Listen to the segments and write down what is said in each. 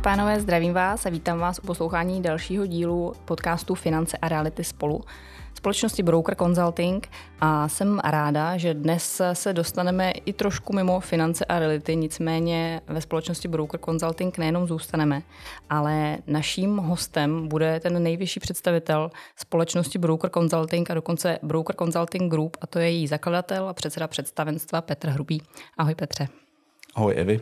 A pánové, zdravím vás a vítám vás u poslouchání dalšího dílu podcastu Finance a reality spolu společnosti Broker Consulting a jsem ráda, že dnes se dostaneme i trošku mimo finance a reality, nicméně ve společnosti Broker Consulting nejenom zůstaneme, ale naším hostem bude ten nejvyšší představitel společnosti Broker Consulting a dokonce Broker Consulting Group a to je její zakladatel a předseda představenstva Petr Hrubý. Ahoj Petře. Ahoj Evi.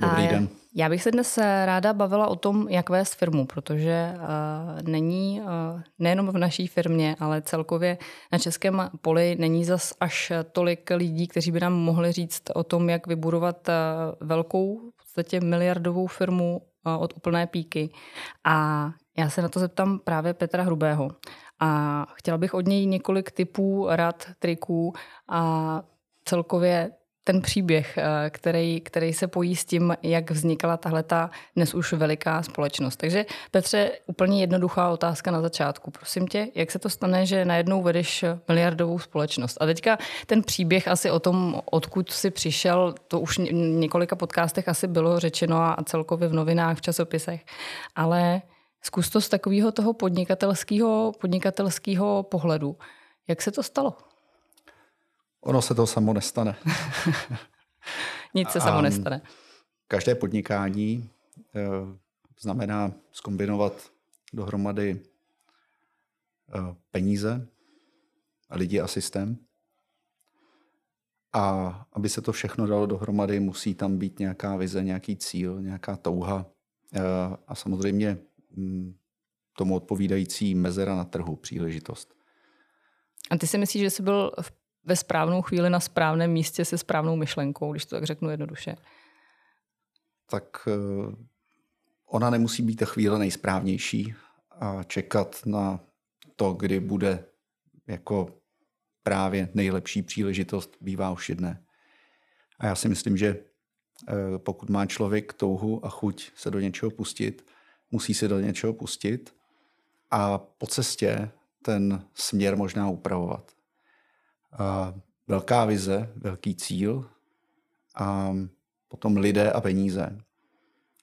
Dobrý den. Já bych se dnes ráda bavila o tom, jak vést firmu, protože uh, není uh, nejenom v naší firmě, ale celkově na českém poli není zas až tolik lidí, kteří by nám mohli říct o tom, jak vybudovat uh, velkou, v podstatě miliardovou firmu od úplné píky. A já se na to zeptám právě Petra Hrubého. A chtěla bych od něj několik typů, rad, triků a celkově ten příběh, eh, který, který se pojí s tím, jak vznikala tahle ta dnes už veliká společnost. Takže Petře, úplně jednoduchá otázka na začátku. Prosím tě, jak se to stane, že najednou vedeš miliardovou společnost? A teďka ten příběh asi o tom, odkud si přišel, to už v několika podcastech asi bylo řečeno a celkově v novinách, v časopisech. Ale zkus to z takového toho podnikatelského, podnikatelského pohledu. Jak se to stalo? Ono se to samo nestane. Nic se samo nestane. Každé podnikání e, znamená skombinovat dohromady e, peníze, lidi a systém. A aby se to všechno dalo dohromady, musí tam být nějaká vize, nějaký cíl, nějaká touha e, a samozřejmě m, tomu odpovídající mezera na trhu, příležitost. A ty si myslíš, že jsi byl v ve správnou chvíli na správném místě se správnou myšlenkou, když to tak řeknu jednoduše? Tak eh, ona nemusí být ta chvíle nejsprávnější a čekat na to, kdy bude jako právě nejlepší příležitost, bývá už jedné. A já si myslím, že eh, pokud má člověk touhu a chuť se do něčeho pustit, musí se do něčeho pustit a po cestě ten směr možná upravovat velká vize, velký cíl a potom lidé a peníze,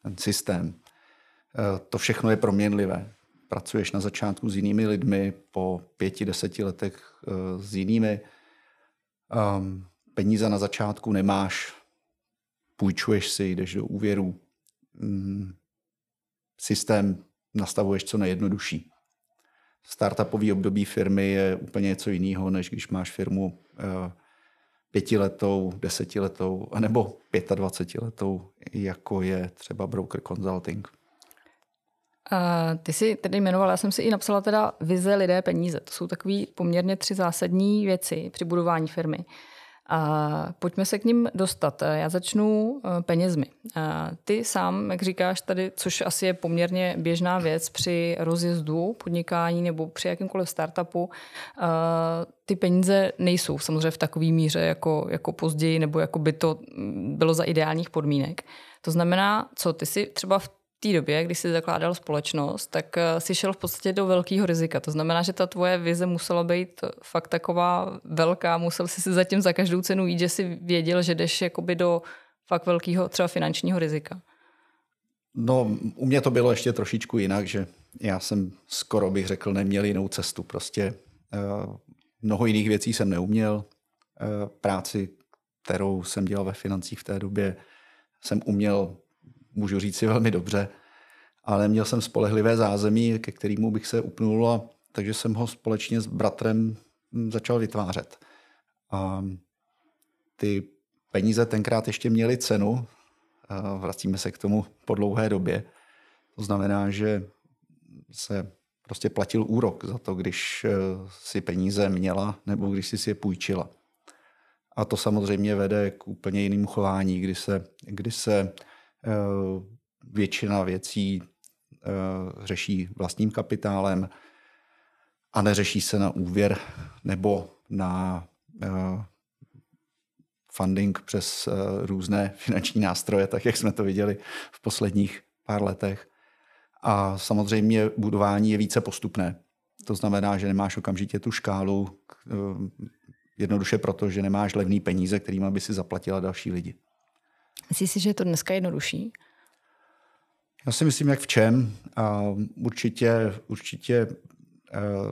ten systém. E, to všechno je proměnlivé. Pracuješ na začátku s jinými lidmi, po pěti, deseti letech e, s jinými. Peníze na začátku nemáš, půjčuješ si, jdeš do úvěru. Mm, systém nastavuješ co nejjednodušší startupový období firmy je úplně něco jiného, než když máš firmu eh, pětiletou, desetiletou, nebo pětadvacetiletou, jako je třeba Broker Consulting. A ty si tedy jmenovala, já jsem si i napsala teda vize, lidé, peníze. To jsou takové poměrně tři zásadní věci při budování firmy. A pojďme se k ním dostat. Já začnu eh, penězmi. A ty sám, jak říkáš tady, což asi je poměrně běžná věc při rozjezdu podnikání nebo při jakýmkoliv startupu, ty peníze nejsou samozřejmě v takové míře jako, jako později nebo jako by to bylo za ideálních podmínek. To znamená, co ty si třeba v té době, když jsi zakládal společnost, tak eh, si šel v podstatě do velkého rizika. To znamená, že ta tvoje vize musela být fakt taková velká, musel jsi si zatím za každou cenu jít, že si věděl, že jdeš jakoby do fakt velkého třeba finančního rizika. No, u mě to bylo ještě trošičku jinak, že já jsem skoro bych řekl, neměl jinou cestu. Prostě uh, mnoho jiných věcí jsem neuměl. Uh, práci, kterou jsem dělal ve financích v té době, jsem uměl můžu říct si velmi dobře, ale měl jsem spolehlivé zázemí, ke kterému bych se upnul, a, takže jsem ho společně s bratrem hm, začal vytvářet. A ty peníze tenkrát ještě měly cenu, a vracíme se k tomu po dlouhé době. To znamená, že se prostě platil úrok za to, když eh, si peníze měla nebo když si je půjčila. A to samozřejmě vede k úplně jinému chování, kdy se, kdy se většina věcí eh, řeší vlastním kapitálem a neřeší se na úvěr nebo na eh, funding přes různé finanční nástroje, tak jak jsme to viděli v posledních pár letech. A samozřejmě budování je více postupné. To znamená, že nemáš okamžitě tu škálu, jednoduše proto, že nemáš levný peníze, kterými by si zaplatila další lidi. Myslíš si, že je to dneska jednodušší? Já si myslím, jak v čem. Určitě, určitě uh,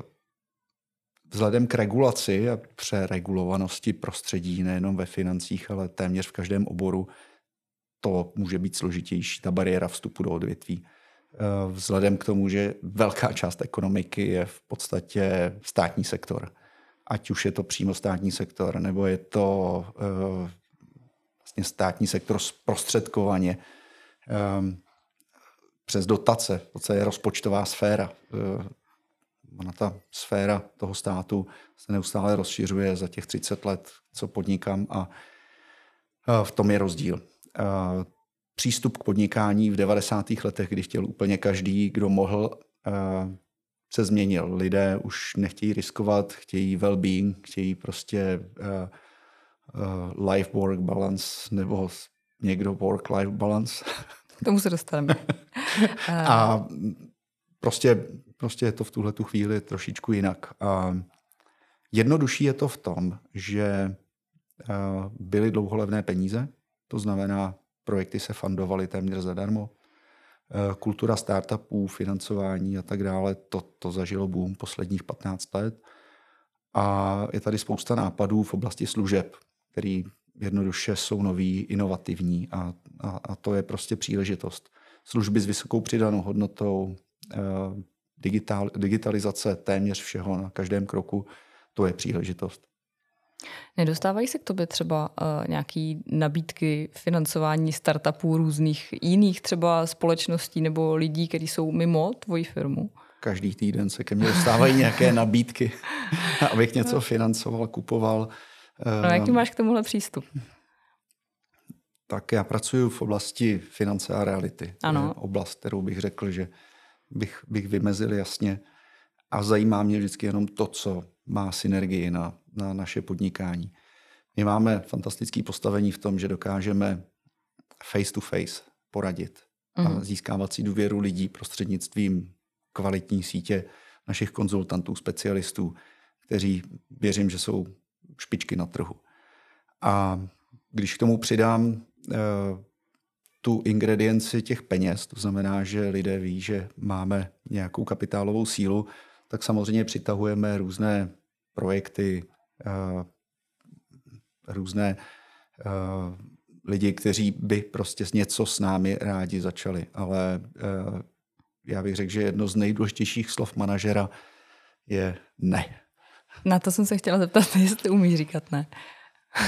vzhledem k regulaci a přeregulovanosti prostředí nejenom ve financích, ale téměř v každém oboru, to může být složitější, ta bariéra vstupu do odvětví. Eh, vzhledem k tomu, že velká část ekonomiky je v podstatě státní sektor. Ať už je to přímo státní sektor, nebo je to uh, vlastně státní sektor zprostředkovaně um, přes dotace, to je rozpočtová sféra. Uh, ona ta sféra toho státu se neustále rozšiřuje za těch 30 let, co podnikám a v tom je rozdíl. Přístup k podnikání v 90. letech, kdy chtěl úplně každý, kdo mohl, eh, se změnil. Lidé už nechtějí riskovat, chtějí well-being, chtějí prostě eh, eh, life-work balance nebo někdo work-life balance. K tomu se dostaneme. A prostě, prostě je to v tuhle tu chvíli trošičku jinak. A jednodušší je to v tom, že byly dlouholevné peníze, to znamená projekty se fundovaly téměř zadarmo. Eh, kultura startupů, financování a tak dále, to, to zažilo boom posledních 15 let. A je tady spousta nápadů v oblasti služeb, který jednoduše jsou noví, inovativní a, a, a to je prostě příležitost. Služby s vysokou přidanou hodnotou, eh, digital, digitalizace téměř všeho na každém kroku, to je příležitost. Nedostávají se k tobě třeba uh, nějaký nabídky financování startupů různých jiných třeba společností nebo lidí, kteří jsou mimo tvoji firmu? Každý týden se ke mně dostávají nějaké nabídky, abych něco financoval, kupoval. No jaký máš k tomuhle přístup? Tak já pracuji v oblasti finance a reality. Ano. To je oblast, kterou bych řekl, že bych, bych vymezil jasně. A zajímá mě vždycky jenom to, co má synergii na, na naše podnikání. My máme fantastické postavení v tom, že dokážeme face to face poradit mm. a mhm. získávat si důvěru lidí prostřednictvím kvalitní sítě našich konzultantů, specialistů, kteří věřím, že jsou špičky na trhu. A když k tomu přidám uh, tu ingredienci těch peněz, to znamená, že lidé ví, že máme nějakou kapitálovou sílu, tak samozřejmě přitahujeme různé projekty, eh, různé eh, lidi, kteří by prostě něco s námi rádi začali. Ale eh, já bych řekl, že jedno z nejdůležitějších slov manažera je ne. Na to jsem se chtěla zeptat, jestli umíš říkat ne.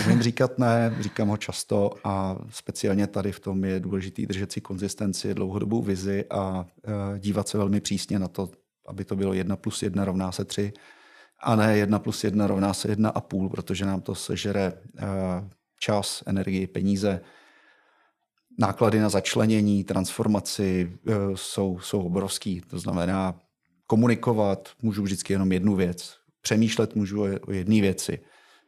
Umím říkat ne, říkám ho často a speciálně tady v tom je důležitý držet si konzistenci, dlouhodobou vizi a dívat se velmi přísně na to, aby to bylo 1 plus 1 rovná se 3 a ne 1 plus 1 rovná se 1,5, protože nám to sežere eh, čas, energii, peníze. Náklady na začlenění, transformaci eh, jsou, jsou obrovský. To znamená, komunikovat můžu vždycky jenom jednu věc. Přemýšlet můžu o jedné věci.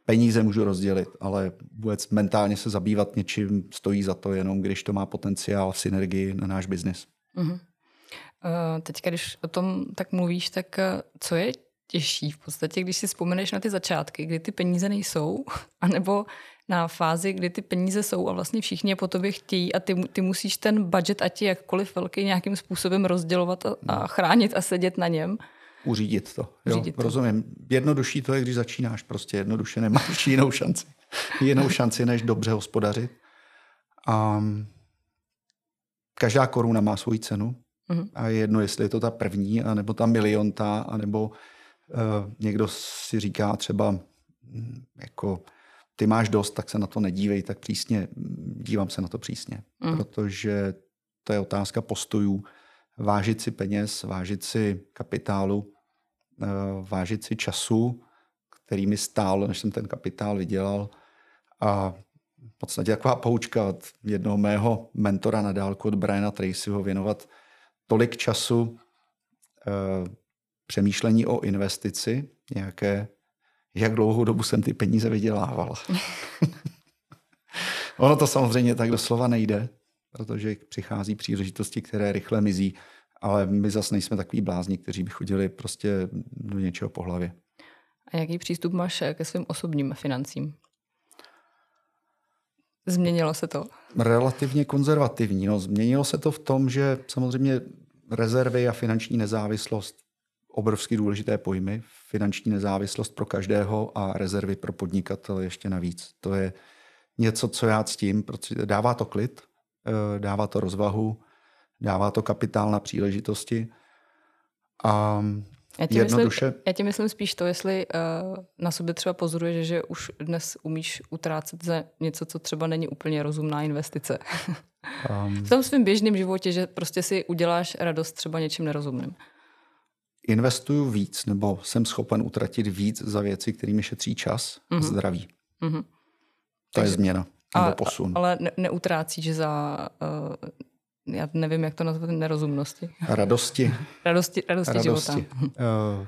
Peníze můžu rozdělit, ale vůbec mentálně se zabývat něčím stojí za to jenom, když to má potenciál v synergii na náš biznis. Uh-huh. Teďka, když o tom tak mluvíš, tak co je těžší v podstatě, když si vzpomeneš na ty začátky, kdy ty peníze nejsou, anebo na fázi, kdy ty peníze jsou a vlastně všichni je po tobě chtějí a ty, ty musíš ten budget, ať je jakkoliv velký, nějakým způsobem rozdělovat a, a chránit a sedět na něm. Uřídit to. Jo, Uřídit to. Rozumím. Jednodušší to je, když začínáš. Prostě jednoduše nemáš jinou šanci. Jinou šanci, než dobře hospodařit. A každá koruna má svoji cenu. Mm-hmm. A je jedno, jestli je to ta první, anebo ta milionta, anebo Eh, někdo si říká třeba, hm, jako ty máš dost, tak se na to nedívej tak přísně. Dívám se na to přísně, mm. protože to je otázka postojů. Vážit si peněz, vážit si kapitálu, vážit si času, který mi stál, než jsem ten kapitál vydělal. A v podstatě taková poučka od jednoho mého mentora na dálku, od Briana Tracyho, věnovat tolik času eh, přemýšlení o investici, nějaké, jak dlouhou dobu jsem ty peníze vydělával. ono to samozřejmě tak doslova nejde, protože přichází příležitosti, které rychle mizí, ale my zase nejsme takový blázni, kteří by chodili prostě do něčeho po hlavě. A jaký přístup máš ke svým osobním financím? Změnilo se to? relativně konzervativní. No, změnilo se to v tom, že samozřejmě rezervy a finanční nezávislost obrovsky důležité pojmy. Finanční nezávislost pro každého a rezervy pro podnikatele ještě navíc. To je něco, co já ctím, protože dává to klid, eh, dává to rozvahu, dává to kapitál na příležitosti. A já ti, Jednoduše. myslím, já ti myslím spíš to, jestli uh, na sobě třeba pozoruješ, že už dnes umíš utrácet za něco, co třeba není úplně rozumná investice. Um, v tom svém běžném životě, že prostě si uděláš radost třeba něčím nerozumným. Investuju víc, nebo jsem schopen utratit víc za věci, kterými šetří čas a mm-hmm. zdraví. Mm-hmm. To Takže, je změna nebo a, posun. Ale ne, neutrácíš za uh, já nevím, jak to nazvat, nerozumnosti. Radosti. radosti, radosti, radosti. života. Uh,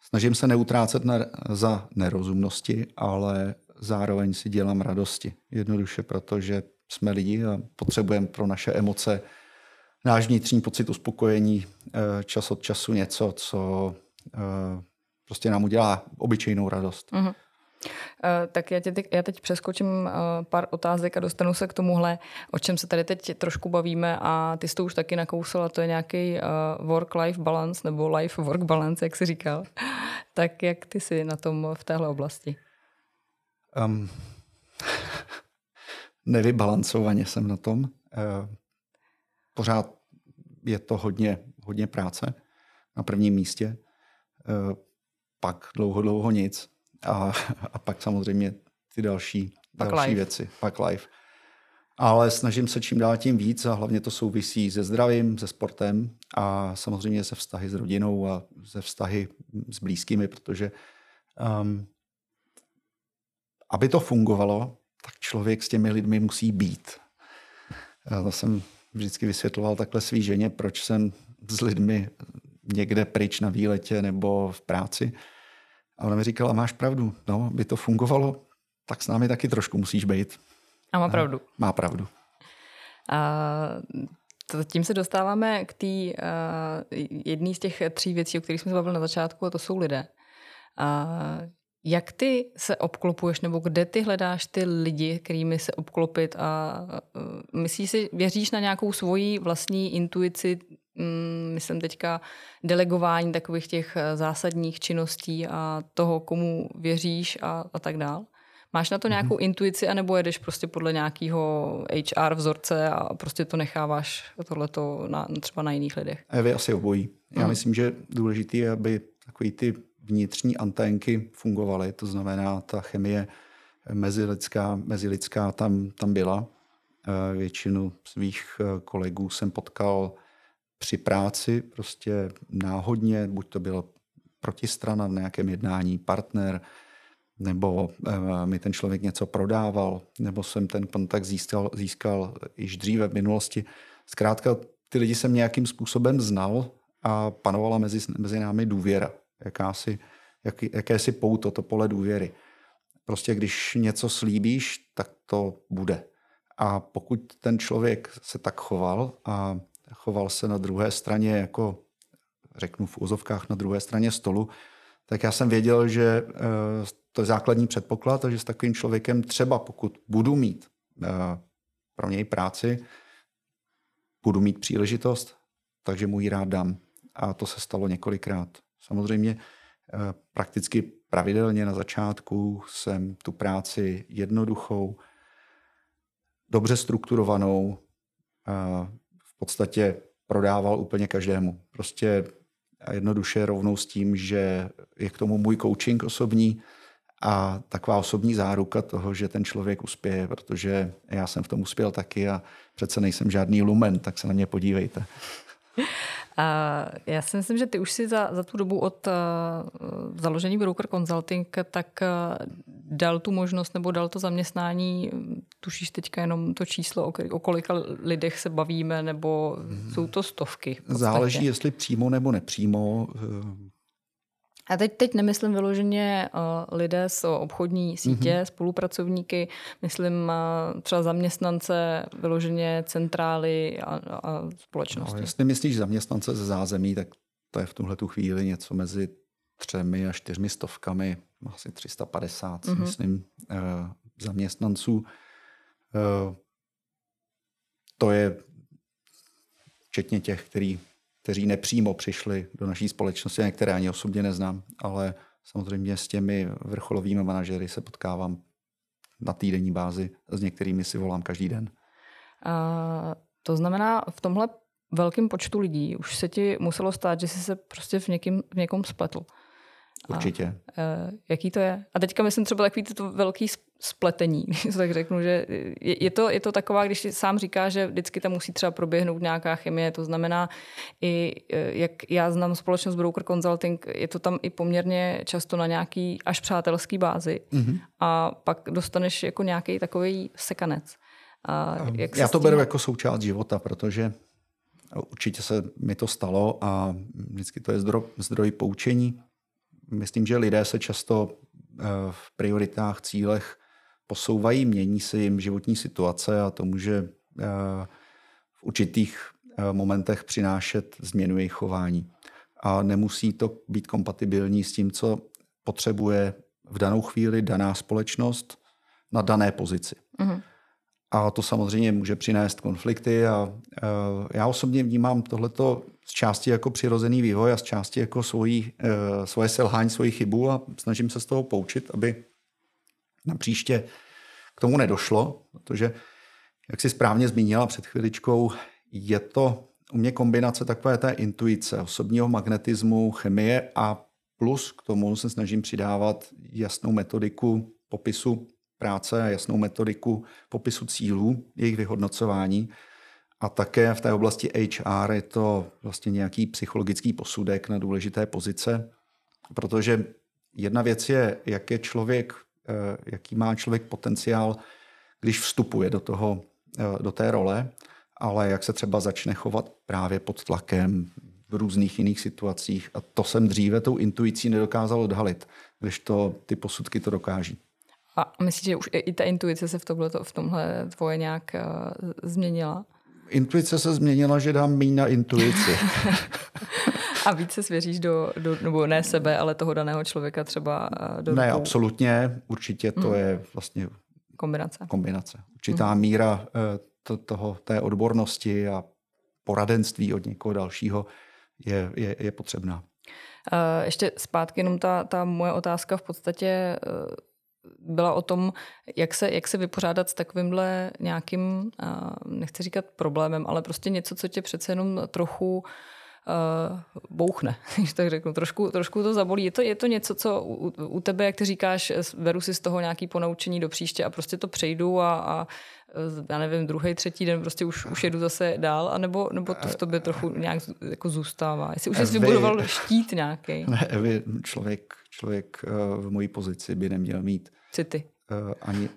snažím se neutrácet na, za nerozumnosti, ale zároveň si dělám radosti. Jednoduše, protože jsme lidi a potřebujeme pro naše emoce náš vnitřní pocit uspokojení uh, čas od času něco, co uh, prostě nám udělá obyčejnou radost. Uh-huh. Eh, tak já, tě, já teď přeskočím eh, pár otázek a dostanu se k tomuhle, o čem se tady teď trošku bavíme a ty jsi to už taky nakousala, to je nějaký eh, work-life balance nebo life-work balance, jak jsi říkal. Tak jak ty jsi na tom v téhle oblasti? Um, nevybalancovaně jsem na tom. Pořád je to hodně, hodně práce na prvním místě. Pak dlouho, dlouho nic a, a pak samozřejmě ty další, pak další life. věci, pak live. Ale snažím se čím dál tím víc a hlavně to souvisí se zdravím, se sportem a samozřejmě se vztahy s rodinou a se vztahy s blízkými, protože um, aby to fungovalo, tak člověk s těmi lidmi musí být. Já to jsem vždycky vysvětloval takhle svý ženě, proč jsem s lidmi někde pryč na výletě nebo v práci, a ona mi říkala, máš pravdu, no, by to fungovalo, tak s námi taky trošku musíš být. A má pravdu. A má pravdu. A tím se dostáváme k té uh, jedné z těch tří věcí, o kterých jsme se bavili na začátku, a to jsou lidé. A jak ty se obklopuješ, nebo kde ty hledáš ty lidi, kterými se obklopit a uh, myslíš si, věříš na nějakou svoji vlastní intuici, myslím teďka delegování takových těch eh, zásadních činností a toho, komu věříš a, a tak dál. Máš na to mhm. nějakou mm-hmm. intuici, anebo jedeš prostě podle nějakého HR vzorce a prostě to necháváš tohleto na, třeba na jiných lidech? A vy asi obojí. Já mm. myslím, že důležité je, aby takový ty vnitřní anténky fungovaly, to znamená ta chemie mezilidská, mezilidská tam, tam byla. Eh, většinu svých eh, kolegů jsem potkal při práci prostě náhodně, buď to byl protistrana v nějakém jednání, partner, nebo e, mi ten člověk něco prodával, nebo jsem ten kontakt získal, získal již dříve v minulosti. Zkrátka, ty lidi jsem nějakým způsobem znal a panovala mezi, mezi námi důvěra, jakási, jak, jakési pouto, to pole důvěry. Prostě když něco slíbíš, tak to bude. A pokud ten člověk se tak choval a choval se na druhé straně jako, řeknu v úzovkách, na druhé straně stolu, tak já jsem věděl, že eh, to je základní předpoklad a že s takovým člověkem třeba pokud budu mít eh, pro něj práci, budu mít příležitost, takže mu ji rád dám. A to se stalo několikrát. Samozřejmě eh, prakticky pravidelně na začátku jsem tu práci jednoduchou, dobře strukturovanou, podstatě prodával úplně každému. Prostě jednoduše rovnou s tím, že je k tomu můj coaching osobní a taková osobní záruka toho, že ten člověk uspěje, protože já jsem v tom uspěl taky a přece nejsem žádný lumen, tak se na mě podívejte. A já si myslím, že ty už si za, za tu dobu od uh, založení Broker Consulting tak uh, dal tu možnost nebo dal to zaměstnání, tušíš teďka jenom to číslo, o, o kolika lidech se bavíme, nebo hmm. jsou to stovky? Záleží, jestli přímo nebo nepřímo. Eh, a teď, teď nemyslím vyloženě uh, lidé z obchodní sítě, mm-hmm. spolupracovníky, myslím uh, třeba zaměstnance, vyloženě centrály a, a společnosti. No, jestli myslíš zaměstnance ze zázemí, tak to je v tuhle tu chvíli něco mezi třemi a čtyřmi stovkami, asi 350, mm-hmm. myslím, uh, zaměstnanců. To je včetně těch, který, kteří nepřímo přišli do naší společnosti, některé ani osobně neznám, ale samozřejmě s těmi vrcholovými manažery se potkávám na týdenní bázi s některými si volám každý den. A to znamená, v tomhle velkém počtu lidí už se ti muselo stát, že jsi se prostě v, někým, v někom spletl. Určitě. A, uh, jaký to je? A teďka myslím třeba takový to velký spletení, tak řeknu, že je, je, to, je to taková, když sám říká, že vždycky tam musí třeba proběhnout nějaká chemie, to znamená i, e, jak já znám společnost Broker Consulting, je to tam i poměrně často na nějaký až přátelský bázi mm-hmm. a pak dostaneš jako nějaký takový sekanec. A jak já to tím... beru jako součást života, protože určitě se mi to stalo a vždycky to je zdroj, zdroj poučení. Myslím, že lidé se často e, v prioritách, cílech posouvají, mění se jim životní situace a to může eh, v určitých eh, momentech přinášet změnu jejich chování. A nemusí to být kompatibilní s tím, co potřebuje v danou chvíli daná společnost na dané pozici. Mm-hmm. A to samozřejmě může přinést konflikty a eh, já osobně vnímám tohleto z části jako přirozený vývoj a z části jako svojí, svoje selhání, svoji chybu a snažím se z toho poučit, aby na příště k tomu nedošlo, protože, jak si správně zmínila před chviličkou, je to u mě kombinace takové té intuice, osobního magnetismu, chemie a plus k tomu se snažím přidávat jasnou metodiku popisu práce a jasnou metodiku popisu cílů, jejich vyhodnocování. A také v té oblasti HR je to vlastně nějaký psychologický posudek na důležité pozice, protože jedna věc je, jak je člověk jaký má člověk potenciál, když vstupuje do, toho, eh, do té role, ale jak se třeba začne chovat právě pod tlakem v různých jiných situacích. A to jsem dříve tou intuicí nedokázal odhalit, když to ty posudky to dokáží. A myslíš, že už i ta intuice se v tomhle, v tomhle tvoje nějak uh, změnila? Intuice se změnila, že dám méně na intuici. A víc se svěříš do, do, nebo ne sebe, ale toho daného člověka třeba do Ne, rukou. absolutně. Určitě to mm. je vlastně kombinace. kombinace. Určitá mm. míra eh, to, toho, té odbornosti a poradenství od někoho dalšího je, je, je potřebná. Uh, ještě zpátky jenom ta, ta moje otázka v podstatě byla o tom, jak se, jak se vypořádat s takovýmhle nějakým, nechci říkat problémem, ale prostě něco, co tě přece jenom trochu uh, bouchne, když tak řeknu. Trošku, trošku to zabolí. Je to, je to něco, co u, u tebe, jak ty říkáš, beru si z toho nějaký ponaučení do příště a prostě to přejdu a, a já nevím, druhý, třetí den prostě už, už jedu zase dál, anebo, nebo to v tobě trochu nějak jako zůstává? Jestli už jsi vybudoval štít nějaký? Ne, Evi, člověk, člověk eh, v mojí pozici by neměl mít city. Uh, ani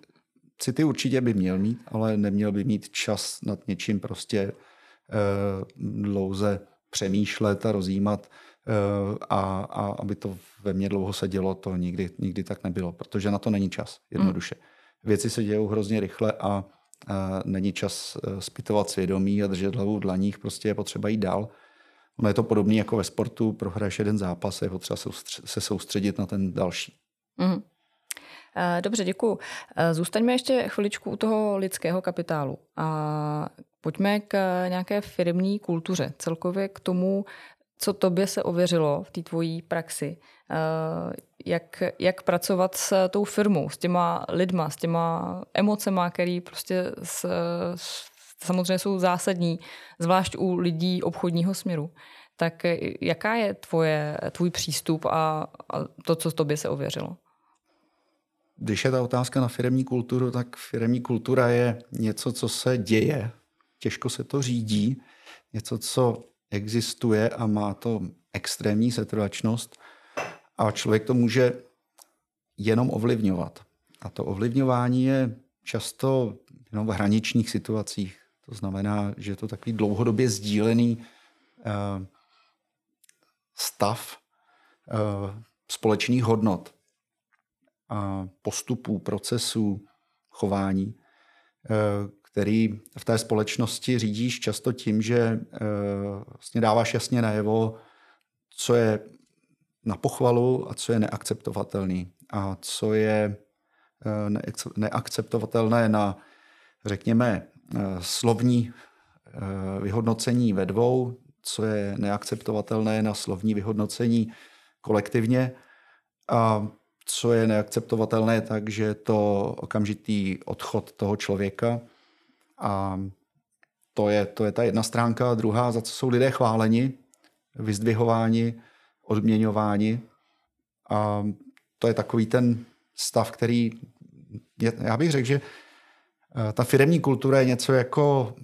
city určitě by měl mít, ale neměl by mít čas nad něčím prostě uh, dlouze přemýšlet a rozjímat uh, a, a aby to ve mně dlouho sedělo, to nikdy, nikdy tak nebylo, protože na to není čas, jednoduše. Mm. Věci se dějou hrozně rychle a a není čas zpytovat svědomí a držet hlavu v dlaních, prostě je potřeba jít dál. Ono je to podobné jako ve sportu, prohraješ jeden zápas, je potřeba se soustředit na ten další. Mm. Eh, dobře, děkuji. Eh, zůstaňme ještě chviličku u toho lidského kapitálu a pojďme k nějaké firmní kultuře, celkově k tomu, co tobě se ověřilo v té tvojí praxi. Eh, jak, jak pracovat s tou firmou, s těma lidma, s těma emocema, které prostě s, samozřejmě jsou zásadní, zvlášť u lidí obchodního směru. Tak jaká je tvoje, tvůj přístup a, a to, co tobě se ověřilo? Když je ta otázka na firmní kulturu, tak firmní kultura je něco, co se děje, těžko se to řídí, něco, co existuje a má to extrémní setrvačnost a člověk to může jenom ovlivňovat. A to ovlivňování je často jenom v hraničních situacích. To znamená, že je to takový dlouhodobě sdílený uh, stav uh, společných hodnot postupů, procesů, chování, eh, který v té společnosti řídíš často tím, že eh, vlastně dáváš jasně najevo, co je na pochvalu a co je neakceptovatelný. A co je eh, neakceptovatelné na, řekněme, slovní vyhodnocení ve dvou, co je neakceptovatelné na slovní vyhodnocení kolektivně a co je neakceptovatelné tak, že je to okamžitý odchod toho člověka a to je, to je ta jedna stránka. A druhá, za co jsou lidé chváleni, vyzdvihováni, odměňováni. A to je takový ten stav, který, je, já bych řekl, že eh, ta firemní kultura je něco jako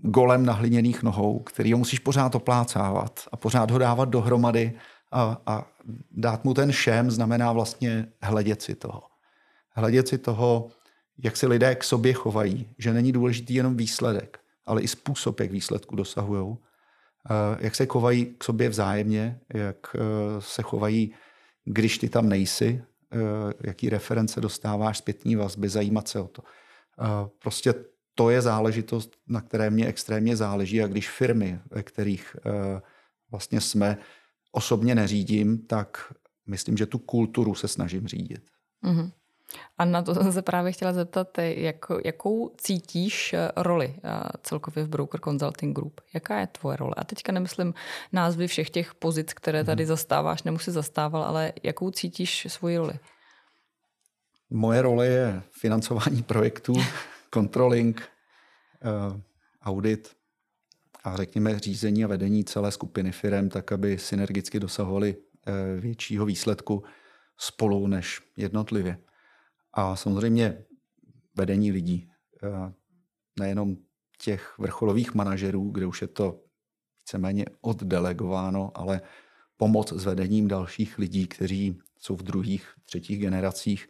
golem na hliněných nohou, který ho musíš pořád oplácávat a pořád ho dávat dohromady a, a dát mu ten šem znamená vlastně hledět si toho. Hledět si toho, jak se lidé k sobě chovají, že není důležitý jenom výsledek, ale i způsob, jak výsledku dosahují, eh, jak se chovají k sobě vzájemně, jak eh, se chovají, když ty tam nejsi, eh, jaký reference dostáváš zpětní vazby, zajímat se o to. Prostě to je záležitost, na které mě extrémně záleží a když firmy, ve kterých vlastně jsme, osobně neřídím, tak myslím, že tu kulturu se snažím řídit. Mm-hmm. A na to jsem se právě chtěla zeptat, jak, jakou cítíš eh, roli eh, celkově v Broker Consulting Group? Jaká je tvoje role? A teďka nemyslím názvy všech těch pozic, které tady mhm. zastáváš, nemusí zastával, ale jakou cítíš svoji roli? Moje role je financování projektů, controlling, eh, audit a řekněme řízení a vedení celé skupiny firm, tak aby synergicky dosahovali většího výsledku spolu než jednotlivě. A samozřejmě vedení lidí. Nejenom těch vrcholových manažerů, kde už je to víceméně oddelegováno, ale pomoc s vedením dalších lidí, kteří jsou v druhých, třetích generacích,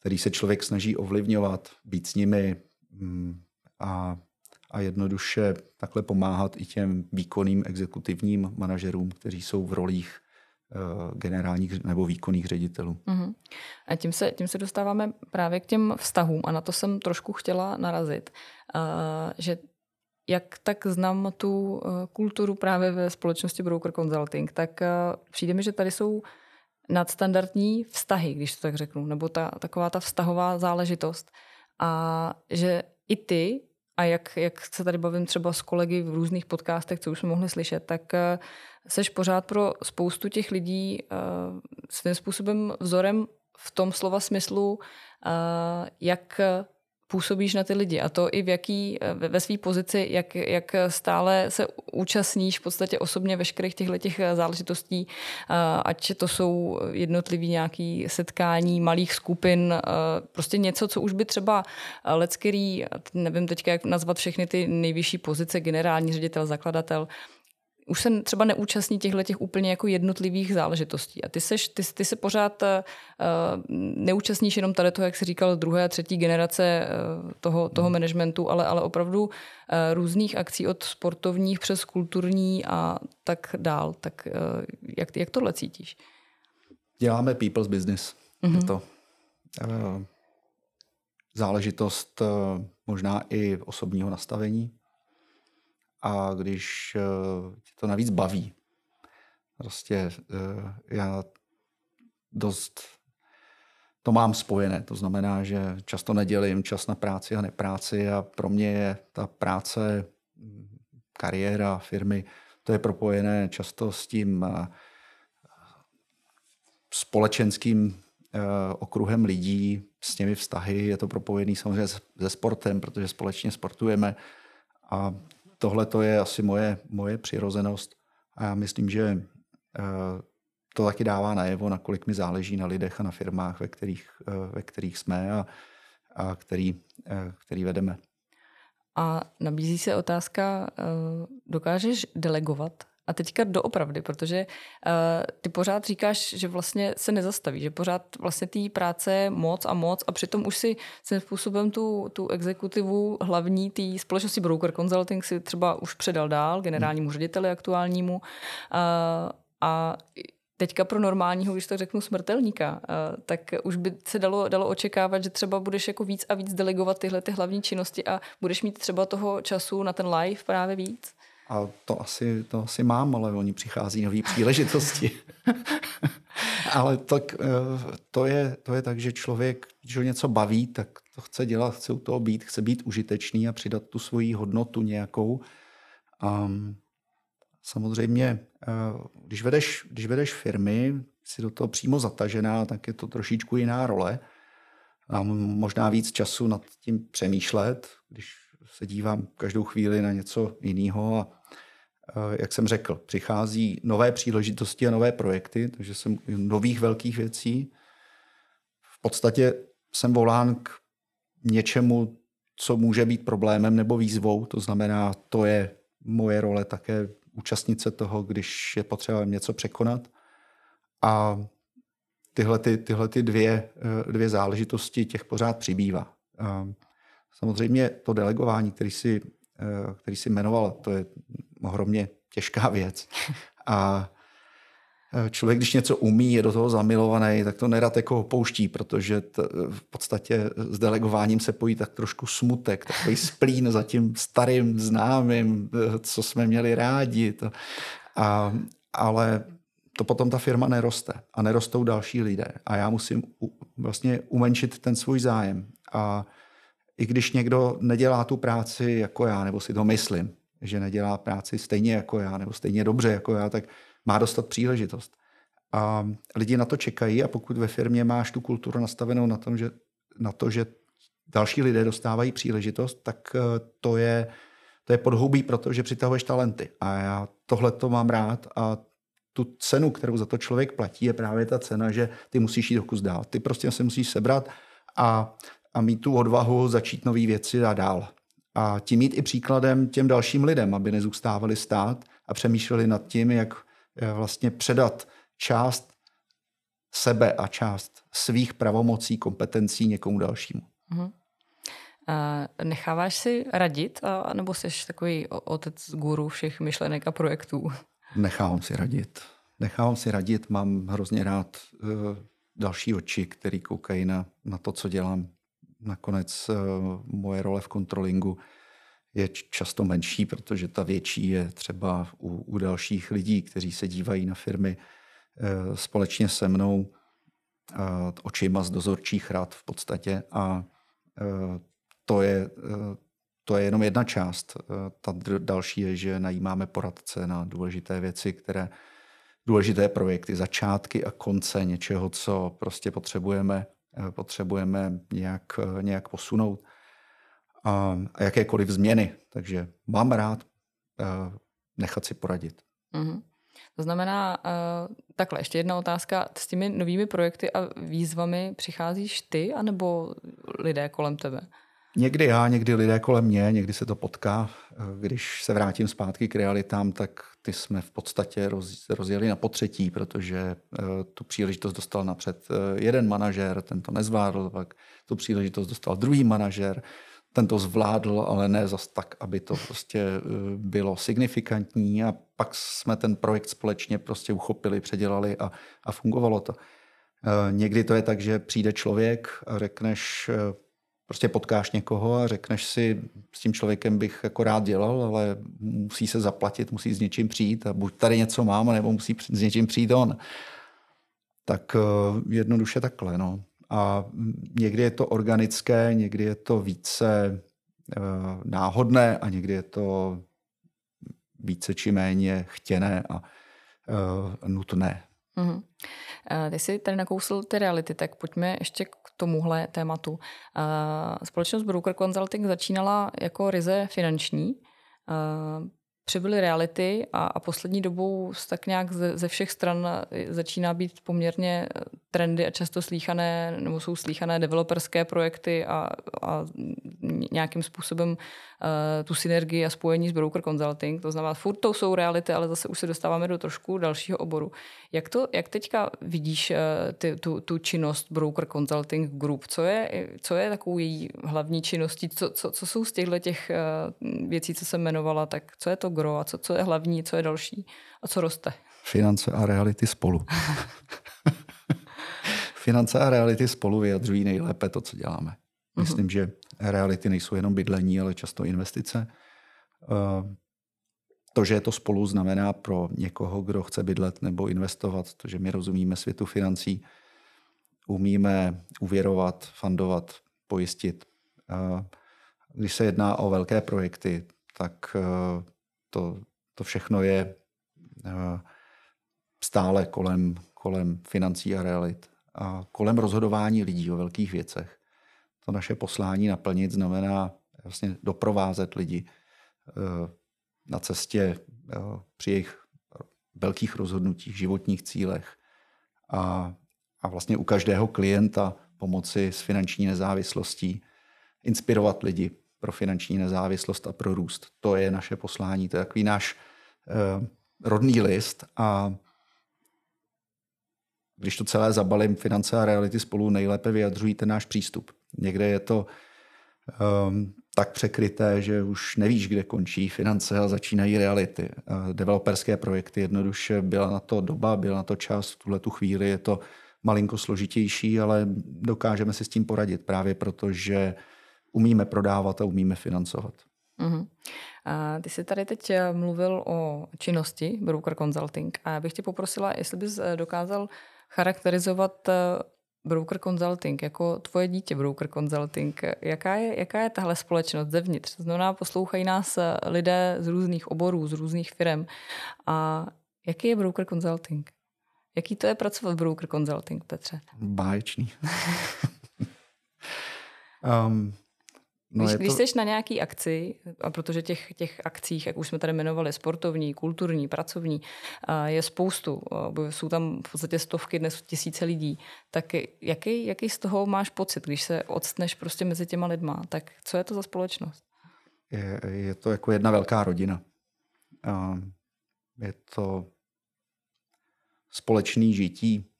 který se člověk snaží ovlivňovat, být s nimi mm, a, a jednoduše takhle pomáhat i těm výkonným exekutivním manažerům, kteří jsou v rolích Eh, generálních nebo výkonných ředitelů. Uh-huh. A tím se, tím se dostáváme právě k těm vztahům a na to jsem trošku chtěla narazit, uh, že jak tak znám tu uh, kulturu právě ve společnosti Broker Consulting, tak přijde mi, že tady jsou nadstandardní vztahy, když to tak řeknu, nebo ta, taková ta vztahová záležitost. A že i ty a jak, jak se tady bavím třeba s kolegy v různých podcastech, co už jsme mohli slyšet, tak eh, seš pořád pro spoustu těch lidí uh, svým způsobem vzorem v tom slova smyslu, uh, jak působíš na ty lidi. A to i v jaký, ve, své pozici, jak, jak stále se účastníš v podstatě osobně veškerých těchto těch záležitostí, ať to jsou jednotlivý nějaký setkání malých skupin, prostě něco, co už by třeba lecký, nevím teďka, jak nazvat všechny ty nejvyšší pozice, generální ředitel, zakladatel, už se třeba neúčastní těchto těch úplně jako jednotlivých záležitostí. A ty, seš, ty, ty se pořád uh, neúčastníš jenom tady toho, jak jsi říkal, druhé a třetí generace uh, toho, toho managementu, ale, ale opravdu uh, různých akcí od sportovních přes kulturní a tak dál. Tak uh, jak, jak tohle cítíš? Děláme people's business. Mm-hmm. Je mhm. to uh, záležitost uh, možná i osobního nastavení a když uh, tě to navíc baví. Prostě uh, já dost to mám spojené. To znamená, že často nedělím čas na práci a nepráci a pro mě je ta práce, kariéra, firmy, to je propojené často s tím uh, společenským okruhem lidí, s těmi vztahy. Je to propojený samozřejmě se sportem, protože společně sportujeme a tohle to je asi moje, moje přirozenost a já myslím, že eh, to taky dává najevo, nakolik mi záleží na lidech a na firmách, ve kterých, eh, ve kterých jsme a, a který, eh, který vedeme. A nabízí se otázka, dokážeš delegovat a teďka doopravdy, protože uh, ty pořád říkáš, že vlastně se nezastaví, že pořád vlastně té práce moc a moc a přitom už si svým způsobem tu, tu exekutivu hlavní té společnosti Broker Consulting si třeba už předal dál generálnímu řediteli aktuálnímu uh, a teďka pro normálního, když to řeknu smrtelníka, uh, tak už by se dalo, dalo očekávat, že třeba budeš jako víc a víc delegovat tyhle ty hlavní činnosti a budeš mít třeba toho času na ten live právě víc. A to asi, to asi mám, ale oni přichází nové příležitosti. ale tak, eh, to, je, to je tak, že člověk, když ho něco baví, tak to chce dělat, chce u toho být, chce být užitečný a přidat tu svoji hodnotu nějakou. A samozřejmě, když vedeš, když vedeš firmy, si do toho přímo zatažená, tak je to trošičku jiná role. Mám možná víc času nad tím přemýšlet, když se dívám každou chvíli na něco jiného a jak jsem řekl, přichází nové příležitosti a nové projekty, takže jsem nových velkých věcí. V podstatě jsem volán k něčemu, co může být problémem nebo výzvou, to znamená, to je moje role také účastnice toho, když je potřeba něco překonat. A tyhle, ty, tyhle ty dvě, dvě záležitosti těch pořád přibývá. Samozřejmě to delegování, který si, který si jmenoval, to je ohromně těžká věc. A e, člověk, když něco umí, je do toho zamilovaný, tak to nerad jako opouští, protože t, v podstatě s delegováním se pojí tak trošku smutek, takový splín za tím starým známým, co jsme měli rádi. To. A, ale to potom ta firma neroste a nerostou další lidé. A já musím u, vlastně umenšit ten svůj zájem. A i když někdo nedělá tu práci jako já, nebo si to myslím, že nedělá práci stejně jako já nebo stejně dobře jako já, tak má dostat příležitost. A lidi na to čekají a pokud ve firmě máš tu kulturu nastavenou na, tom, že, na to, že další lidé dostávají příležitost, tak eh, to je, to je podhoubí, protože přitahuješ talenty. A já tohle to mám rád a tu cenu, kterou za to člověk platí, je právě ta cena, že ty musíš jít kus dál. Ty prostě se musíš sebrat a, a mít tu odvahu začít nové věci a dál a tím mít i příkladem těm dalším lidem, aby nezůstávali stát a přemýšleli nad tím, jak eh, vlastně předat část sebe a část svých pravomocí, kompetencí někomu dalšímu. Uh-huh. Uh, necháváš si radit, nebo jsi takový otec guru všech myšlenek a projektů? Nechávám si radit. Nechávám si radit, mám hrozně rád uh, další oči, který koukají na, na to, co dělám nakonec eh, moje role v kontrolingu je často menší, protože ta větší je třeba u, u dalších lidí, kteří se dívají na firmy eh, společně se mnou eh, očima z dozorčích rad v podstatě a to je, to je jenom jedna část. Ta další je, že najímáme poradce na důležité věci, které důležité projekty, začátky a konce něčeho, co prostě potřebujeme Eh, potřebujeme nějak, eh, nějak posunout a, jakékoliv změny. Takže mám rád uh, nechat si poradit. Mm-hmm. To znamená, takhle, ještě jedna otázka. S těmi novými projekty a výzvami přicházíš ty, anebo lidé kolem tebe? Někdy já, někdy lidé kolem mě, někdy se to potká. Když se vrátím zpátky k realitám, tak ty jsme v podstatě roz, rozjeli na potřetí, protože uh, tu příležitost dostal napřed uh, jeden manažer, ten to nezvládl, pak tu příležitost dostal druhý manažer, ten to zvládl, ale ne zas tak, aby to prostě uh, bylo signifikantní a pak jsme ten projekt společně prostě uchopili, předělali a, a fungovalo to. Někdy to je tak, že přijde člověk a řekneš, prostě potkáš někoho a řekneš si, s tím člověkem bych jako rád dělal, ale musí se zaplatit, musí s něčím přijít a buď tady něco mám, nebo musí s něčím přijít on. Tak uh, jednoduše takhle. No. A někdy je to organické, někdy je to více uh, náhodné a někdy je to více či méně chtěné a uh, nutné. Mm-hmm. Ty jsi tady nakousl ty reality, tak pojďme ještě tomuhle tématu. Společnost Broker Consulting začínala jako ryze finanční přibyly reality a, a poslední dobou tak nějak ze, ze všech stran začíná být poměrně eh, trendy a často slíchané, nebo jsou slíchané developerské projekty a, a nějakým způsobem uh, tu synergii a spojení s broker consulting. To znamená, furt to jsou reality, ale zase už se dostáváme do trošku dalšího oboru. Jak, to, jak teďka vidíš uh, ty, tu, tu činnost broker consulting group? Co je, co je takovou její hlavní činností? Co, co, co jsou z těchto těch uh, věcí, co jsem jmenovala, tak co je to gro a co, co je hlavní, co je další a co roste? Finance a reality spolu. Finance a reality spolu vyjadřují nejlépe to, co děláme. Mhm. Myslím, že reality nejsou jenom bydlení, ale často investice. Eh, to, že je to spolu, znamená pro někoho, kdo chce bydlet nebo investovat, to, že my rozumíme světu financí, umíme uvěrovat, fundovat, pojistit. Eh, když se jedná o velké projekty, tak eh, to, to všechno je stále kolem, kolem financí a realit kolem rozhodování lidí o velkých věcech. To naše poslání naplnit znamená vlastně doprovázet lidi na cestě při jejich velkých rozhodnutích, životních cílech a, a vlastně u každého klienta pomoci s finanční nezávislostí, inspirovat lidi pro finanční nezávislost a pro růst. To je naše poslání, to je takový náš eh, rodný list a když to celé zabalím, finance a reality spolu nejlépe vyjadřují ten náš přístup. Někde je to um, tak překryté, že už nevíš, kde končí finance a začínají reality. Developerské projekty jednoduše byla na to doba, byla na to čas, v tuhle tu chvíli je to malinko složitější, ale dokážeme si s tím poradit právě proto, že umíme prodávat a umíme financovat. Uh-huh. A ty jsi tady teď eh, mluvil o činnosti Broker Consulting a já bych tě poprosila, jestli bys eh, dokázal charakterizovat eh, broker consulting, jako tvoje dítě broker consulting, jaká je, jaká je tahle společnost zevnitř? To znamená, poslouchají nás lidé z různých oborů, z různých firm. A jaký je broker consulting? Jaký to je pracovat v broker consulting, Petře? Báječný. um, No když, když to... jsi na nějaký akci, a protože těch, těch akcích, jak už jsme tady jmenovali, sportovní, kulturní, pracovní, je spoustu, jsou tam v podstatě stovky, dnes tisíce lidí, tak jaký, jaký z toho máš pocit, když se odstneš prostě mezi těma lidma? Tak co je to za společnost? Je, je to jako jedna velká rodina. Je to společný žití,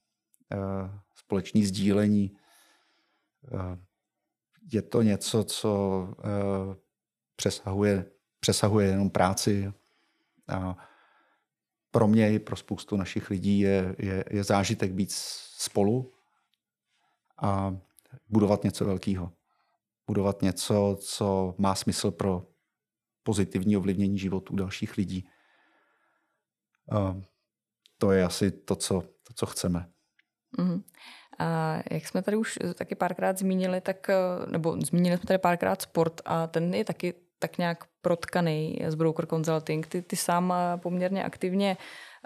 společný sdílení, je to něco, co uh, přesahuje, přesahuje jenom práci. A pro mě i pro spoustu našich lidí je, je, je zážitek být spolu a budovat něco velkého. Budovat něco, co má smysl pro pozitivní ovlivnění životů dalších lidí. A to je asi to, co, to, co chceme. Mm-hmm. A jak jsme tady už taky párkrát zmínili, tak, eh, nebo zmínili jsme tady párkrát sport a ten je taky tak nějak protkaný z Broker Consulting. Ty, ty sám eh, poměrně aktivně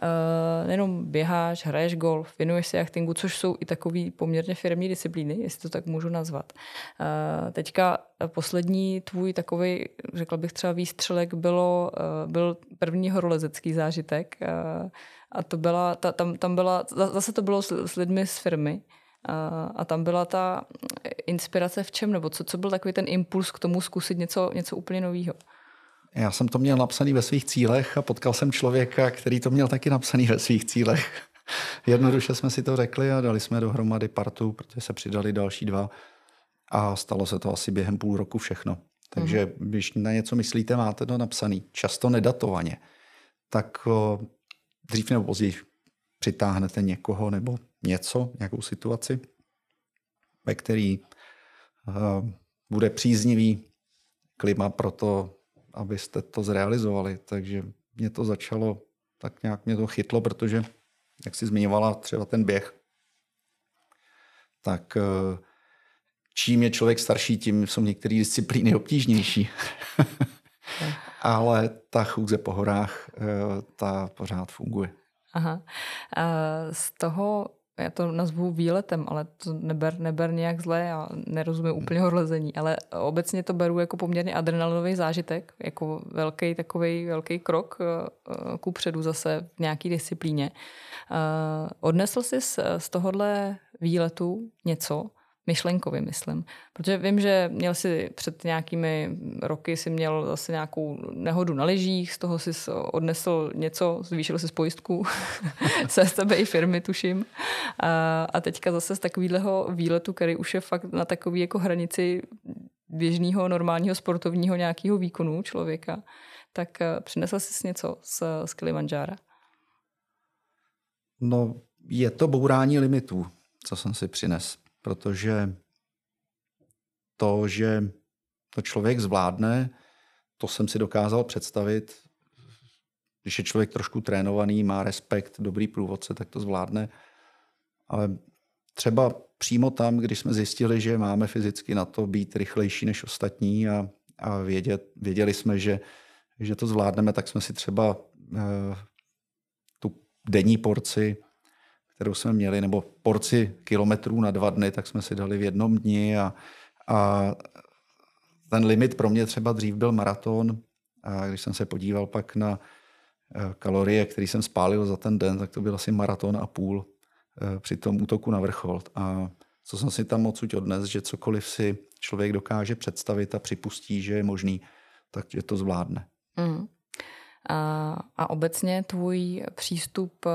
uh, nejenom běháš, hraješ golf, věnuješ se jachtingu, což jsou i takový poměrně firmní disciplíny, jestli to tak můžu nazvat. Uh, teďka poslední tvůj takový, řekla bych třeba výstřelek, bylo, uh, byl první horolezecký zážitek uh, a to byla, ta, tam, tam byla, zase to bylo s, s lidmi z firmy, a, a tam byla ta inspirace v čem, nebo co, co byl takový ten impuls k tomu zkusit něco, něco úplně nového? Já jsem to měl napsaný ve svých cílech a potkal jsem člověka, který to měl taky napsaný ve svých cílech. Jednoduše jsme si to řekli a dali jsme dohromady partu, protože se přidali další dva a stalo se to asi během půl roku všechno. Takže mm-hmm. když na něco myslíte, máte to napsaný, často nedatovaně, tak o, dřív nebo později přitáhnete někoho nebo něco, nějakou situaci, ve který uh, bude příznivý klima pro to, abyste to zrealizovali. Takže mě to začalo, tak nějak mě to chytlo, protože, jak si zmiňovala třeba ten běh, tak uh, čím je člověk starší, tím jsou některé disciplíny obtížnější. Ale ta chůze po horách, uh, ta pořád funguje. Aha. Z toho, já to nazvu výletem, ale to neber, neber nějak zle, já nerozumím hmm. úplně horlezení, ale obecně to beru jako poměrně adrenalinový zážitek, jako velký takový velký krok eh, eh, ku předu zase v nějaký disciplíně. Eh, odnesl jsi z tohohle výletu něco, myšlenkově, myslím. Protože vím, že měl si před nějakými roky si měl zase nějakou nehodu na lyžích, z toho si odnesl něco, zvýšil si z pojistku se sebe i firmy, tuším. A, a teďka zase z takového výletu, který už je fakt na takový jako hranici běžného, normálního sportovního nějakého výkonu člověka, tak eh, přinesl jsi něco z, z Kilimanjára? No, je to bourání limitů, co jsem si přines protože to, že to člověk zvládne, to jsem si dokázal představit. Když je člověk trošku trénovaný, má respekt, dobrý průvodce, tak to zvládne. Ale třeba přímo tam, když jsme zjistili, že máme fyzicky na to být rychlejší než ostatní a, a vědět, věděli jsme, že, že to zvládneme, tak jsme si třeba uh, tu denní porci, kterou jsme měli, nebo porci kilometrů na dva dny, tak jsme si dali v jednom dni a, a ten limit pro mě třeba dřív byl maraton a když jsem se podíval pak na eh, kalorie, které jsem spálil za ten den, tak to byl asi maraton a půl eh, při tom útoku na vrchol. A co jsem si tam odsud odnes, že cokoliv si člověk dokáže představit a připustí, že je možný, takže to zvládne. Mm. A, a obecně tvůj přístup eh,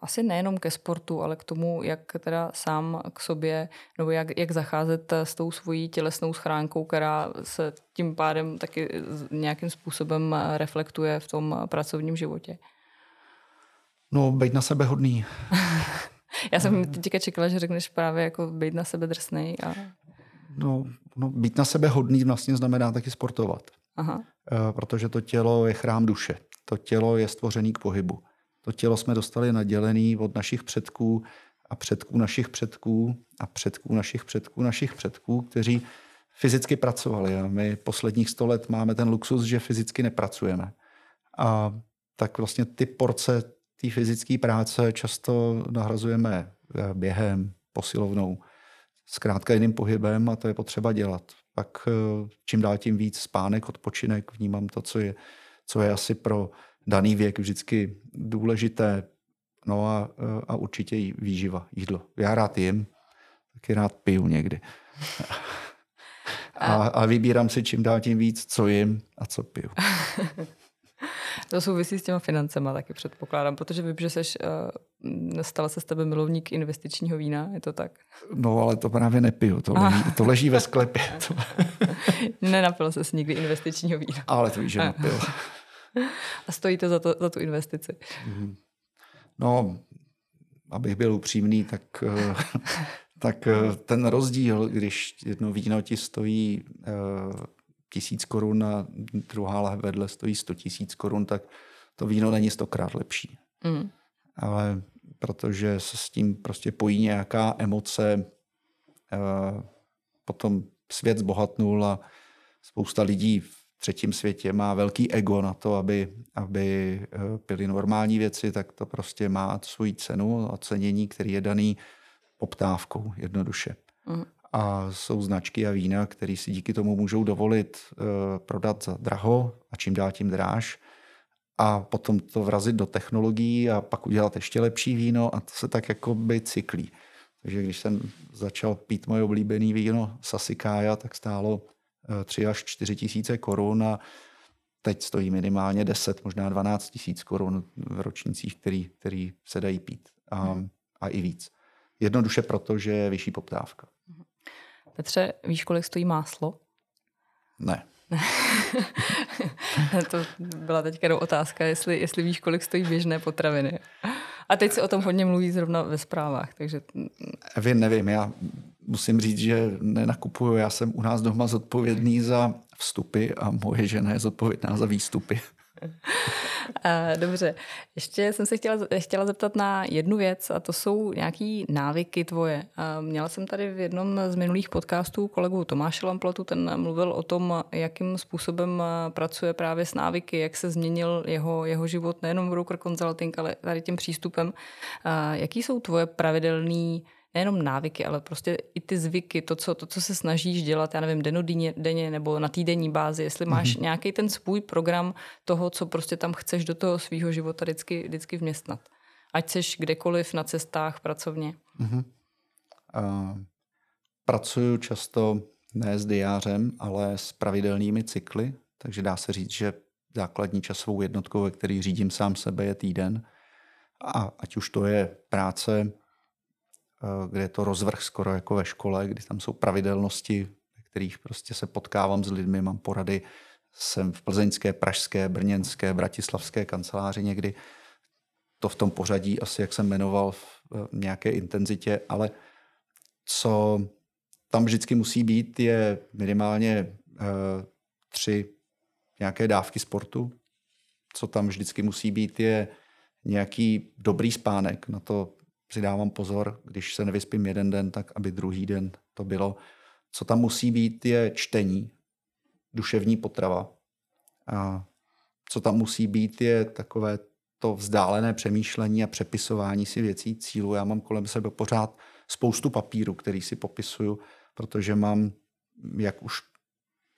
asi nejenom ke sportu, ale k tomu, jak teda sám k sobě, nebo jak, jak zacházet s tou svojí tělesnou schránkou, která se tím pádem taky nějakým způsobem reflektuje v tom pracovním životě. No, být na sebe hodný. Já jsem teďka čekala, že řekneš právě jako být na sebe drsnej. A... No, no, být na sebe hodný vlastně znamená taky sportovat. Aha. Eh, protože to tělo je chrám duše. To tělo je stvořený k pohybu. To tělo jsme dostali nadělený od našich předků a předků našich předků a předků našich předků našich předků, kteří fyzicky pracovali. A my posledních sto let máme ten luxus, že fyzicky nepracujeme. A tak vlastně ty porce té fyzické práce často nahrazujeme eh, během, posilovnou, zkrátka jiným pohybem a to je potřeba dělat pak eh, čím dál tím víc spánek, odpočinek, vnímám to, co je, co je asi pro daný věk vždycky důležité. No a, eh, a určitě výživa, jídlo. Já rád jim, taky rád piju někdy. A, a vybírám si čím dál tím víc, co jim a co piju. To souvisí s těma financema taky předpokládám, protože vím, že seš, uh, stala se s tebe milovník investičního vína, je to tak? No, ale to právě nepiju, to, leží, to leží ve sklepě. To... Nenapil se nikdy investičního vína. Ale to víš, že napil. A stojí to za, to za tu investici? Mhm. No, abych byl upřímný, tak, eh, tak eh, ten rozdíl, když jedno víno ti stojí tisíc korun a druhá vedle stojí 100 tisíc korun, tak to víno není stokrát lepší. Mm. Ale protože se s tím prostě pojí nějaká emoce, eh, potom svět zbohatnul a spousta lidí v třetím světě má velký ego na to, aby, aby eh, pili normální věci, tak to prostě má svoji cenu a cenění, který je daný poptávkou jednoduše. Mm a jsou značky a vína, které si díky tomu můžou dovolit uh, prodat za draho a čím dál tím dráž a potom to vrazit do technologií a pak udělat ještě lepší víno a to se tak jako by cyklí. Takže když jsem začal pít moje oblíbené víno Sasikája, tak stálo uh, 3 až 4 tisíce korun a teď stojí minimálně 10, možná 12 tisíc korun v ročnících, který, který se dají pít a, hmm. a i víc. Jednoduše proto, že je vyšší poptávka. Petře, víš, kolik stojí máslo? Ne. to byla teďka jenom otázka, jestli, jestli víš, kolik stojí běžné potraviny. A teď se o tom hodně mluví zrovna ve zprávách, takže... Vím, nevím, já musím říct, že nenakupuju, já jsem u nás doma zodpovědný za vstupy a moje žena je zodpovědná za výstupy. Dobře, ještě jsem se chtěla, chtěla zeptat na jednu věc a to jsou nějaký návyky tvoje. Měla jsem tady v jednom z minulých podcastů kolegu Tomáše Lamplotu, ten mluvil o tom, jakým způsobem pracuje právě s návyky, jak se změnil jeho, jeho život, nejenom broker consulting, ale tady tím přístupem. Jaký jsou tvoje pravidelné nejenom návyky, ale prostě i ty zvyky, to, co, to, co se snažíš dělat, já nevím, denodenně denně nebo na týdenní bázi, jestli máš mm-hmm. nějaký ten svůj program toho, co prostě tam chceš do toho svého života vždycky, vždycky vměstnat. Ať seš kdekoliv na cestách pracovně. Mm-hmm. Uh, pracuju často ne s diářem, ale s pravidelnými cykly, takže dá se říct, že základní časovou jednotkou, ve který řídím sám sebe, je týden. A ať už to je práce, kde je to rozvrh skoro jako ve škole, kdy tam jsou pravidelnosti, ve kterých prostě se potkávám s lidmi, mám porady, jsem v plzeňské, pražské, brněnské, bratislavské kanceláři někdy. To v tom pořadí asi, jak jsem jmenoval, v eh, nějaké intenzitě, ale co tam vždycky musí být, je minimálně uh, tři nějaké dávky sportu. Co tam vždycky musí být, je nějaký dobrý spánek. Na to si dávám pozor, když se nevyspím jeden den, tak aby druhý den to bylo. Co tam musí být, je čtení, duševní potrava. A co tam musí být, je takové to vzdálené přemýšlení a přepisování si věcí, cílů. Já mám kolem sebe pořád spoustu papíru, který si popisuju, protože mám, jak už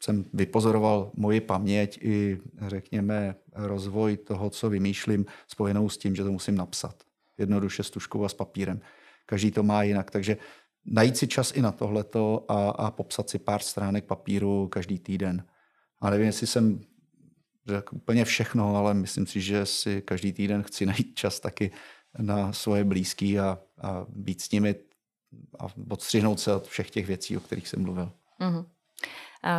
jsem vypozoroval moji paměť i, řekněme, rozvoj toho, co vymýšlím, spojenou s tím, že to musím napsat. Jednoduše s tuškou a s papírem. Každý to má jinak, takže najít si čas i na tohleto a, a popsat si pár stránek papíru každý týden. A nevím, jestli jsem řekl úplně všechno, ale myslím si, že si každý týden chci najít čas taky na svoje blízký a, a být s nimi a odstřihnout se od všech těch věcí, o kterých jsem mluvil. Mm-hmm.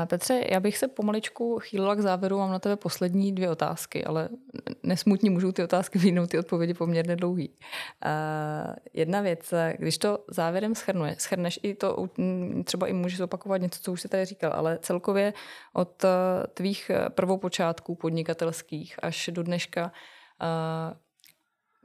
Petře, já bych se pomaličku chýlila k závěru, mám na tebe poslední dvě otázky, ale nesmutně můžou ty otázky vyjnout ty odpovědi poměrně dlouhý. Jedna věc, když to závěrem schrnuje, schrneš i to, třeba i můžeš opakovat něco, co už jsi tady říkal, ale celkově od tvých prvopočátků podnikatelských až do dneška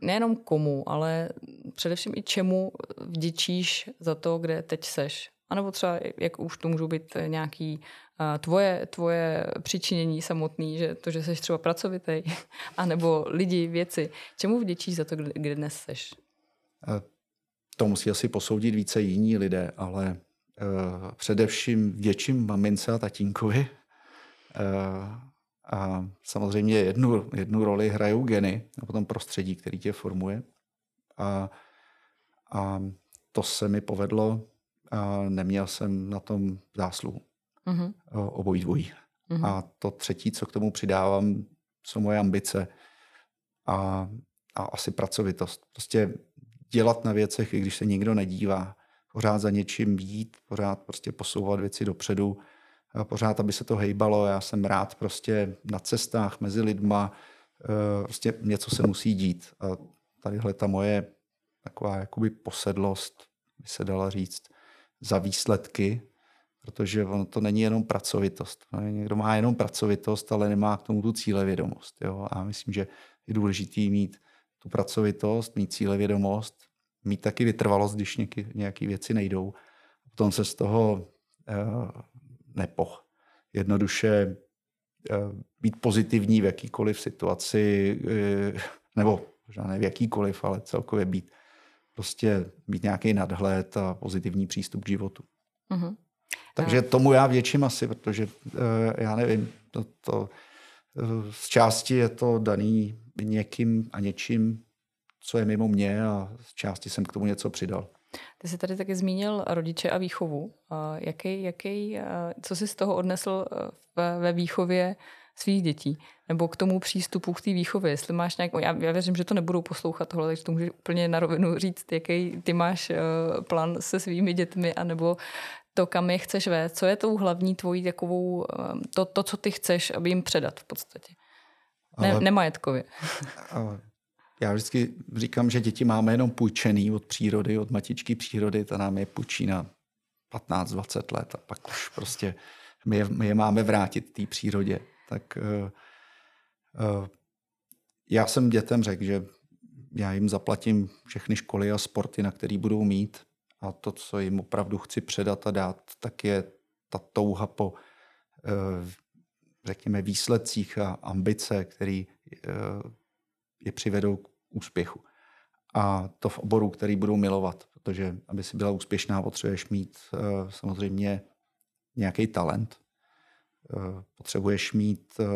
nejenom komu, ale především i čemu vděčíš za to, kde teď seš. A nebo třeba, jak už to můžou být nějaký uh, tvoje, tvoje přičinění samotný, že to, že jsi třeba pracovitý, anebo lidi, věci. Čemu vděčíš za to, kde, dnes seš? To musí asi posoudit více jiní lidé, ale uh, především vděčím mamince a tatínkovi. Uh, a samozřejmě jednu, jednu roli hrajou geny a potom prostředí, který tě formuje. A, a to se mi povedlo a neměl jsem na tom zásluhu. Mm-hmm. Obojí dvojí. Mm-hmm. A to třetí, co k tomu přidávám, jsou moje ambice a, a asi pracovitost. Prostě dělat na věcech, i když se nikdo nedívá, pořád za něčím jít, pořád prostě posouvat věci dopředu, a pořád, aby se to hejbalo. Já jsem rád prostě na cestách mezi lidma, e, prostě něco se musí dít. A tadyhle ta moje taková jakoby posedlost, by se dala říct, za výsledky, protože ono to není jenom pracovitost. Někdo má jenom pracovitost, ale nemá k tomu tu cílevědomost. Jo? A myslím, že je důležité mít tu pracovitost, mít cílevědomost, mít taky vytrvalost, když nějaké věci nejdou. Potom se z toho uh, nepoch. Jednoduše uh, být pozitivní v jakýkoliv situaci, uh, nebo možná ne v jakýkoliv, ale celkově být prostě mít nějaký nadhled a pozitivní přístup k životu. Mm-hmm. Takže tomu já větším asi, protože eh, já nevím, to, to eh, z části je to daný někým a něčím, co je mimo mě a z části jsem k tomu něco přidal. Ty jsi tady taky zmínil rodiče a výchovu. Jaký, jaký, co jsi z toho odnesl eh, ve výchově svých dětí, nebo k tomu přístupu k té výchově, jestli máš nějak, já, já věřím, že to nebudou poslouchat tohle, takže to můžeš úplně na rovinu říct, jaký ty máš uh, plán se svými dětmi, anebo to, kam je chceš vést, co je tou hlavní tvojí takovou, uh, to, to, co ty chceš, aby jim předat v podstatě. Ne, ale, nemajetkově. Ale já vždycky říkám, že děti máme jenom půjčený od přírody, od matičky přírody, ta nám je půjčí na 15-20 let a pak už prostě my je, my je máme vrátit té přírodě tak uh, uh, já jsem dětem řekl, že já jim zaplatím všechny školy a sporty, na který budou mít a to, co jim opravdu chci předat a dát, tak je ta touha po, uh, řekněme, výsledcích a ambice, který je přivedou k úspěchu. A to v oboru, který budou milovat, protože aby si byla úspěšná, potřebuješ mít samozřejmě nějaký talent, Eh, potřebuješ mít eh,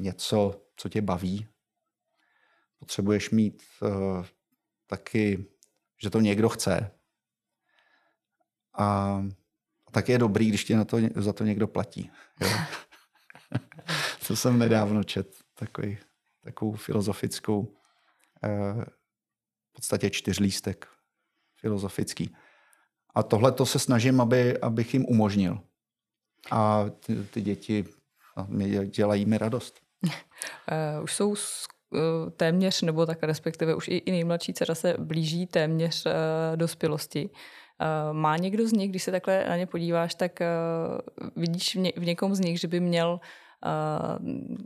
něco, co tě baví. Potřebuješ mít eh, taky, že to někdo chce. A tak je dobrý, když tě na to, za to někdo platí. Jo? to jsem nedávno čet, takový, takovou filozofickou, v podstatě čtyřlístek filozofický. A tohle to se snažím, aby, abych jim umožnil a ty, ty děti mě dělají mi radost. Uh, už jsou uh, téměř, nebo tak respektive už i, i nejmladší dcera se blíží téměř uh, dospělosti. Má někdo z nich, když se takhle na ně podíváš, tak vidíš v, ně, v někom z nich, že by měl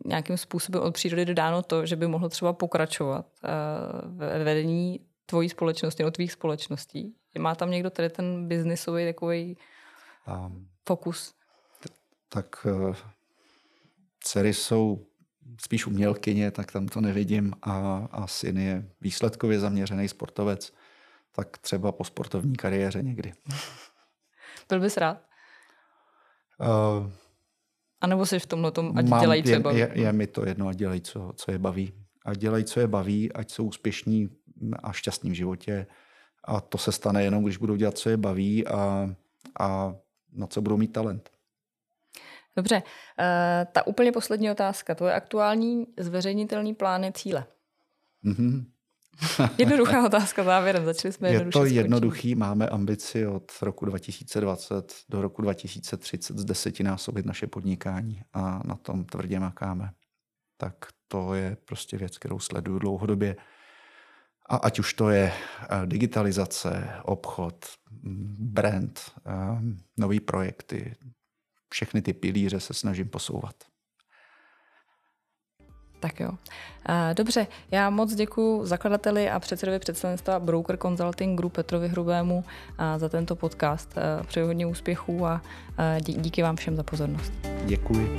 nějakým způsobem od přírody dodáno to, že by mohl třeba pokračovat ve vedení tvojí společnosti, no tvých společností. Má tam někdo tedy ten biznisový takový um, fokus? Tak eh, dcery jsou spíš umělkyně, tak tam to nevidím a, a syn je výsledkově zaměřený sportovec, tak třeba po sportovní kariéře někdy. Byl bys rád? Uh, a nebo jsi v tomhle tom, ať mám, dělají, co je, baví? Je, je mi to jedno, ať dělají, co, co je baví. Ať dělají, co je baví, ať jsou úspěšní a šťastní v životě. A to se stane jenom, když budou dělat, co je baví a, a na co budou mít talent. Dobře, uh, ta úplně poslední otázka. Tvoje aktuální zveřejnitelný plány cíle. Mm-hmm. Jednoduchá otázka závěrem, začali jsme Je to jednoduchý, máme ambici od roku 2020 do roku 2030 z desetinásobit naše podnikání a na tom tvrdě makáme. Tak to je prostě věc, kterou sleduju dlouhodobě. A ať už to je eh, digitalizace, obchod, brand, eh, nové projekty, všechny ty pilíře se snažím posouvat. Tak jo. Dobře, já moc děkuji zakladateli a předsedovi představenstva Broker Consulting Group Petrovi Hrubému za tento podcast. Přeji hodně úspěchů a díky vám všem za pozornost. Děkuji.